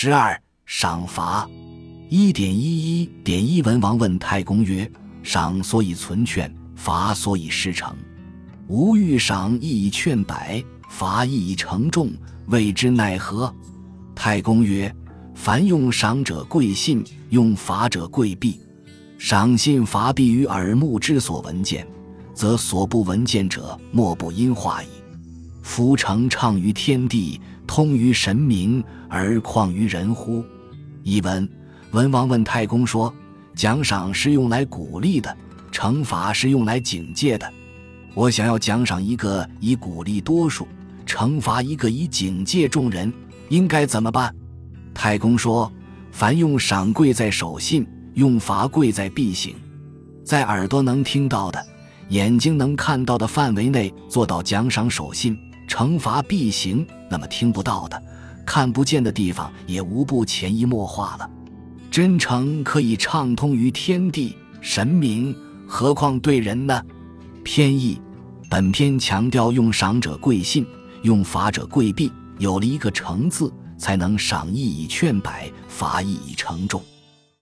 十二赏罚一点一一点一文王问太公曰：“赏所以存劝，罚所以失成。吾欲赏亦以劝百，罚亦以成众，谓之奈何？”太公曰：“凡用赏者贵信，用罚者贵弊。赏信罚弊于耳目之所闻见，则所不闻见者，莫不因化矣。夫诚畅于天地，通于神明，而况于人乎？”译文：文王问太公说：“奖赏是用来鼓励的，惩罚是用来警戒的。我想要奖赏一个以鼓励多数，惩罚一个以警戒众人。”应该怎么办？太公说：“凡用赏贵在守信，用罚贵在必行。在耳朵能听到的、眼睛能看到的范围内做到奖赏守信、惩罚必行，那么听不到的、看不见的地方也无不潜移默化了。真诚可以畅通于天地神明，何况对人呢？”偏义。本篇强调用赏者贵信，用罚者贵必。有了一个“诚”字，才能赏义以劝百，罚义以惩众。